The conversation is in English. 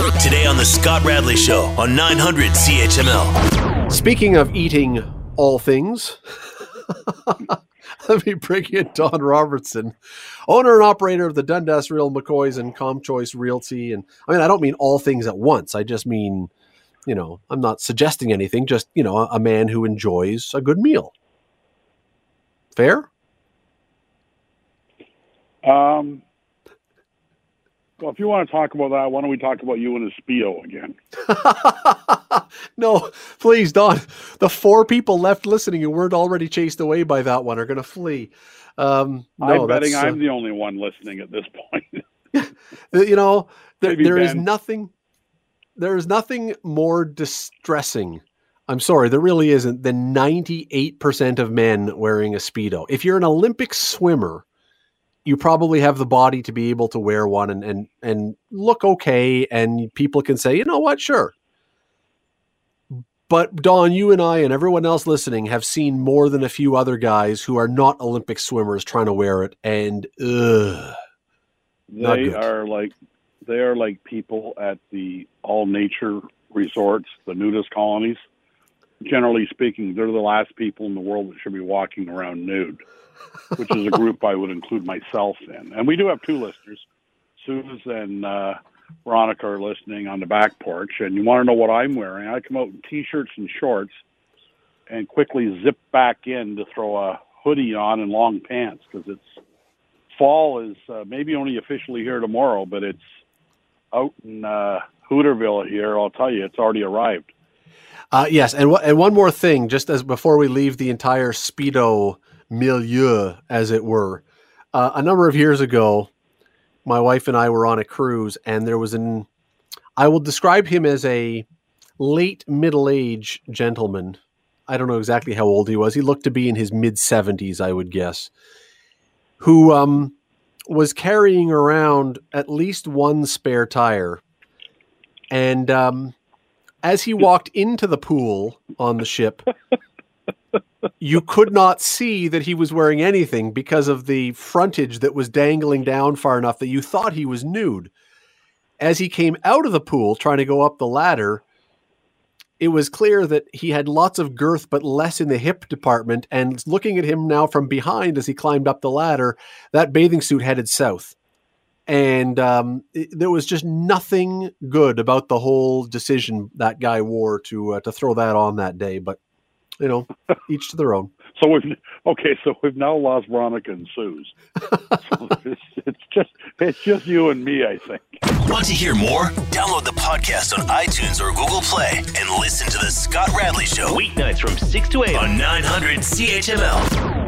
Today on The Scott Radley Show on 900 CHML. Speaking of eating all things, let me bring in Don Robertson, owner and operator of the Dundas Real McCoys and ComChoice Realty. And I mean, I don't mean all things at once. I just mean, you know, I'm not suggesting anything, just, you know, a man who enjoys a good meal. Fair? Um, well, if you want to talk about that, why don't we talk about you and a Speedo again? no, please, Don. The four people left listening who weren't already chased away by that one are going to flee. Um, no, I'm betting uh, I'm the only one listening at this point. you know, there, there is nothing. There is nothing more distressing. I'm sorry, there really isn't than 98% of men wearing a speedo. If you're an Olympic swimmer, you probably have the body to be able to wear one and and and look okay and people can say, "You know what? Sure." But Don, you and I and everyone else listening have seen more than a few other guys who are not Olympic swimmers trying to wear it and ugh. They are like they are like people at the all nature resorts, the nudist colonies. Generally speaking, they're the last people in the world that should be walking around nude, which is a group I would include myself in. And we do have two listeners, Suze and uh, Veronica are listening on the back porch. And you want to know what I'm wearing? I come out in t-shirts and shorts, and quickly zip back in to throw a hoodie on and long pants because it's fall is uh, maybe only officially here tomorrow, but it's out in uh, Hooterville here. I'll tell you, it's already arrived. Uh, yes, and wh- and one more thing, just as before we leave the entire speedo milieu, as it were, uh, a number of years ago, my wife and I were on a cruise, and there was an, I will describe him as a late middle age gentleman. I don't know exactly how old he was. He looked to be in his mid seventies, I would guess, who um, was carrying around at least one spare tire, and um, as he walked into the pool on the ship, you could not see that he was wearing anything because of the frontage that was dangling down far enough that you thought he was nude. As he came out of the pool trying to go up the ladder, it was clear that he had lots of girth but less in the hip department. And looking at him now from behind as he climbed up the ladder, that bathing suit headed south and um, it- there was just nothing good about the whole decision that guy wore to uh, to throw that on that day. But you know, each to their own. So we've okay. So we've now lost Veronica and Suze. so it's, it's just it's just you and me, I think. Want to hear more? Download the podcast on iTunes or Google Play and listen to The Scott Radley Show. Weeknights from 6 to 8 on 900 CHML.